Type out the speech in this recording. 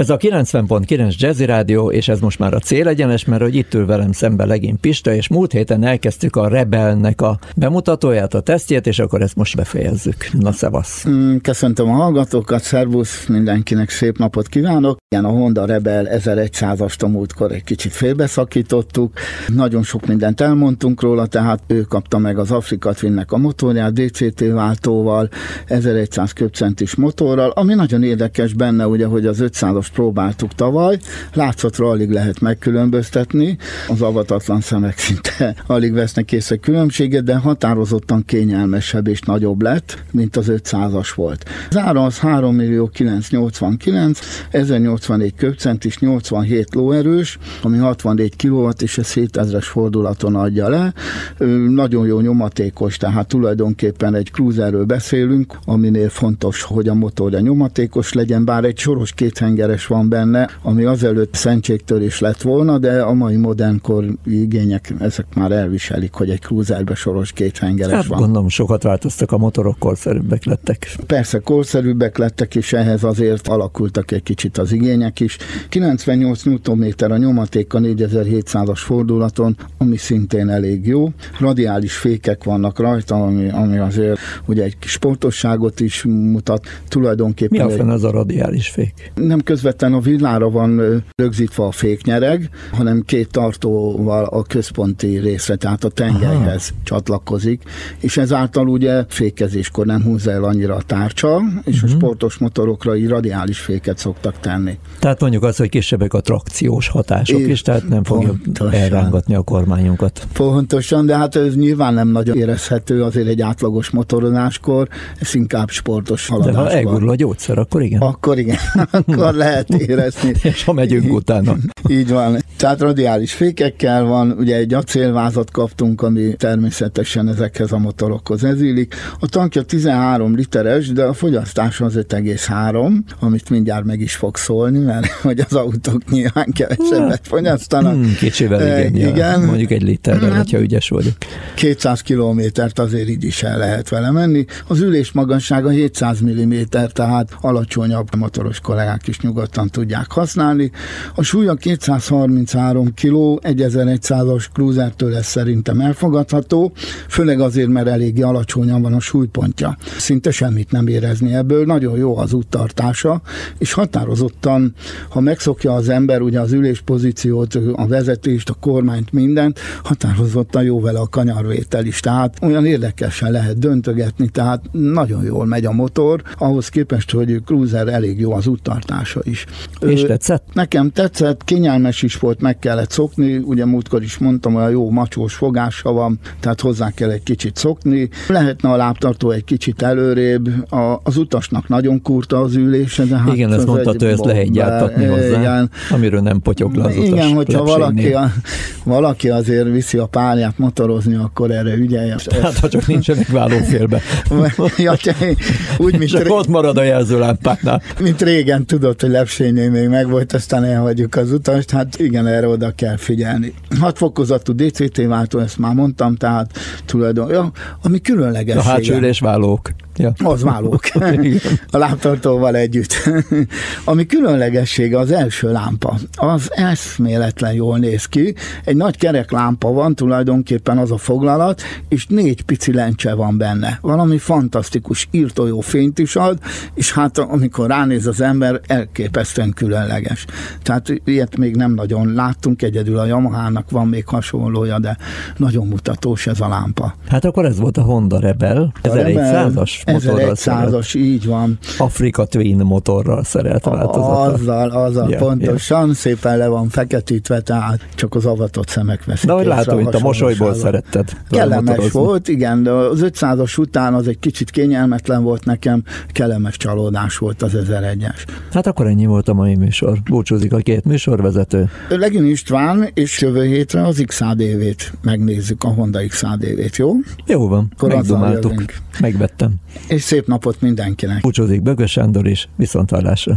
Ez a 90.9 Jazzy Rádió, és ez most már a célegyenes, mert hogy itt ül velem szembe legény Pista, és múlt héten elkezdtük a Rebelnek a bemutatóját, a tesztjét, és akkor ezt most befejezzük. Na, szevasz! Mm, köszöntöm a hallgatókat, szervusz, mindenkinek szép napot kívánok. Igen, a Honda Rebel 1100-ast a múltkor egy kicsit félbeszakítottuk. Nagyon sok mindent elmondtunk róla, tehát ő kapta meg az Afrika Twinnek a motorját, DCT váltóval, 1100 köbcentis motorral, ami nagyon érdekes benne, ugye, hogy az 500-as próbáltuk tavaly, látszatra alig lehet megkülönböztetni, az avatatlan szemek szinte alig vesznek észre különbséget, de határozottan kényelmesebb és nagyobb lett, mint az 500-as volt. Az ára az 3 millió 989, 1084 köbcentis, 87 lóerős, ami 64 kW, és ez 7000-es fordulaton adja le. Nagyon jó nyomatékos, tehát tulajdonképpen egy cruiserről beszélünk, aminél fontos, hogy a motorja nyomatékos legyen, bár egy soros kéthengeres van benne, ami azelőtt szentségtörés lett volna, de a mai modernkor igények, ezek már elviselik, hogy egy cruiserbe soros kéthengeres hát, van. gondolom sokat változtak a motorok, korszerűbbek lettek. Persze korszerűbbek lettek, és ehhez azért alakultak egy kicsit az igények is. 98 Nm a nyomaték a 4700-as fordulaton, ami szintén elég jó. Radiális fékek vannak rajta, ami, ami azért ugye egy sportosságot is mutat. Tulajdonképpen Mi a fenn az a radiális fék? Nem közvetlen a villára van rögzítve a féknyereg, hanem két tartóval a központi részre, tehát a tengelyhez Aha. csatlakozik, és ezáltal ugye fékezéskor nem húzza el annyira a tárcsa, és uh-huh. a mhm. sportos motorokra így radiális féket szoktak tenni. Tehát mondjuk az, hogy kisebbek a trakciós hatások is, tehát nem fogja elrángatni a kormányunkat. Pontosan, de hát ez nyilván nem nagyon érezhető azért egy átlagos motorozáskor, ez inkább sportos haladás. De ha elgurul a gyógyszer, akkor igen. Akkor igen, akkor lehet érezni. És ha megyünk utána. Így van. Tehát radiális fékekkel van, ugye egy acélvázat kaptunk, ami természetesen ezekhez a motorokhoz ezülik. A tankja 13 literes, de a fogyasztás az 5,3, amit mindjárt meg is fog szólni, mert hogy az autók nyilván kevesebbet fogyasztanak. Hmm, kicsivel igen, e, igen. Ja, mondjuk egy literrel, hát, hogyha ügyes vagyok. 200 kilométert azért így is el lehet vele menni. Az ülés magassága 700 mm, tehát alacsonyabb motoros kollégák is nyugodtan tudják használni. A súlya 233 kg, 1100-as cruisertől ez szerintem elfogadható, főleg azért, mert eléggé alacsonyan van a súlypontja. Szinte semmit nem érezni ebből, nagyon jó az úttartása, és határozottan, ha megszokja az ember ugye az ülés pozíciót, a vezetést, a kormányt, mindent, határozottan jó vele a kanyarvétel is, tehát olyan érdekesen lehet döntögetni, tehát nagyon jól megy a motor, ahhoz képest, hogy cruiser elég jó az úttartása is. És tetszett? Nekem tetszett, kényelmes is volt, meg kellett szokni, ugye múltkor is mondtam, hogy a jó macsós fogása van, tehát hozzá kell egy kicsit szokni. Lehetne a lábtartó egy kicsit előrébb, a, az utasnak nagyon kurta az ülése, de hát Igen, ezt mondta, hogy ezt lehet gyártatni hozzá, igen, amiről nem potyog le az Igen, utas hogyha valaki, a, valaki azért viszi a pályát motorozni, akkor erre ügyelje. Hát, ha csak nincsenek vállófélbe. ja, úgy, mint ré... ott marad a jelzőlámpáknál. Mint régen tudod, hogy lepsénynél még megvolt, aztán elhagyjuk az utast, hát igen, erre oda kell figyelni. Hat fokozatú DCT váltó, ezt már mondtam, tehát tulajdon, ja, ami különleges. A hátsó vállók. Ja. Az válók. a lámptartóval együtt. Ami különlegessége az első lámpa. Az eszméletlen jól néz ki. Egy nagy kerek lámpa van, tulajdonképpen az a foglalat, és négy pici lencse van benne. Valami fantasztikus, írtó jó fényt is ad, és hát amikor ránéz az ember, elképesztően különleges. Tehát ilyet még nem nagyon láttunk, egyedül a Yamaha-nak van még hasonlója, de nagyon mutatós ez a lámpa. Hát akkor ez volt a Honda Rebel, 1100-as 1100-as, így van. Afrika Twin motorral szerelt változata. Azzal, azzal, yeah, pontosan, yeah. szépen le van feketítve, tehát csak az avatott szemek veszik. De hogy látom, hogy a mosolyból szeretted. Kellemes volt, igen, de az 500-as után az egy kicsit kényelmetlen volt nekem, kellemes csalódás volt az 1001-es. Hát akkor ennyi volt a mai műsor. Búcsúzik a két műsorvezető. Legyen István, és jövő hétre az XADV-t megnézzük, a Honda XADV-t, jó? Jó van, Akkor megdomáltuk, megvettem. És szép napot mindenkinek. Búcsúzik Bögös Sándor is, viszontlátásra.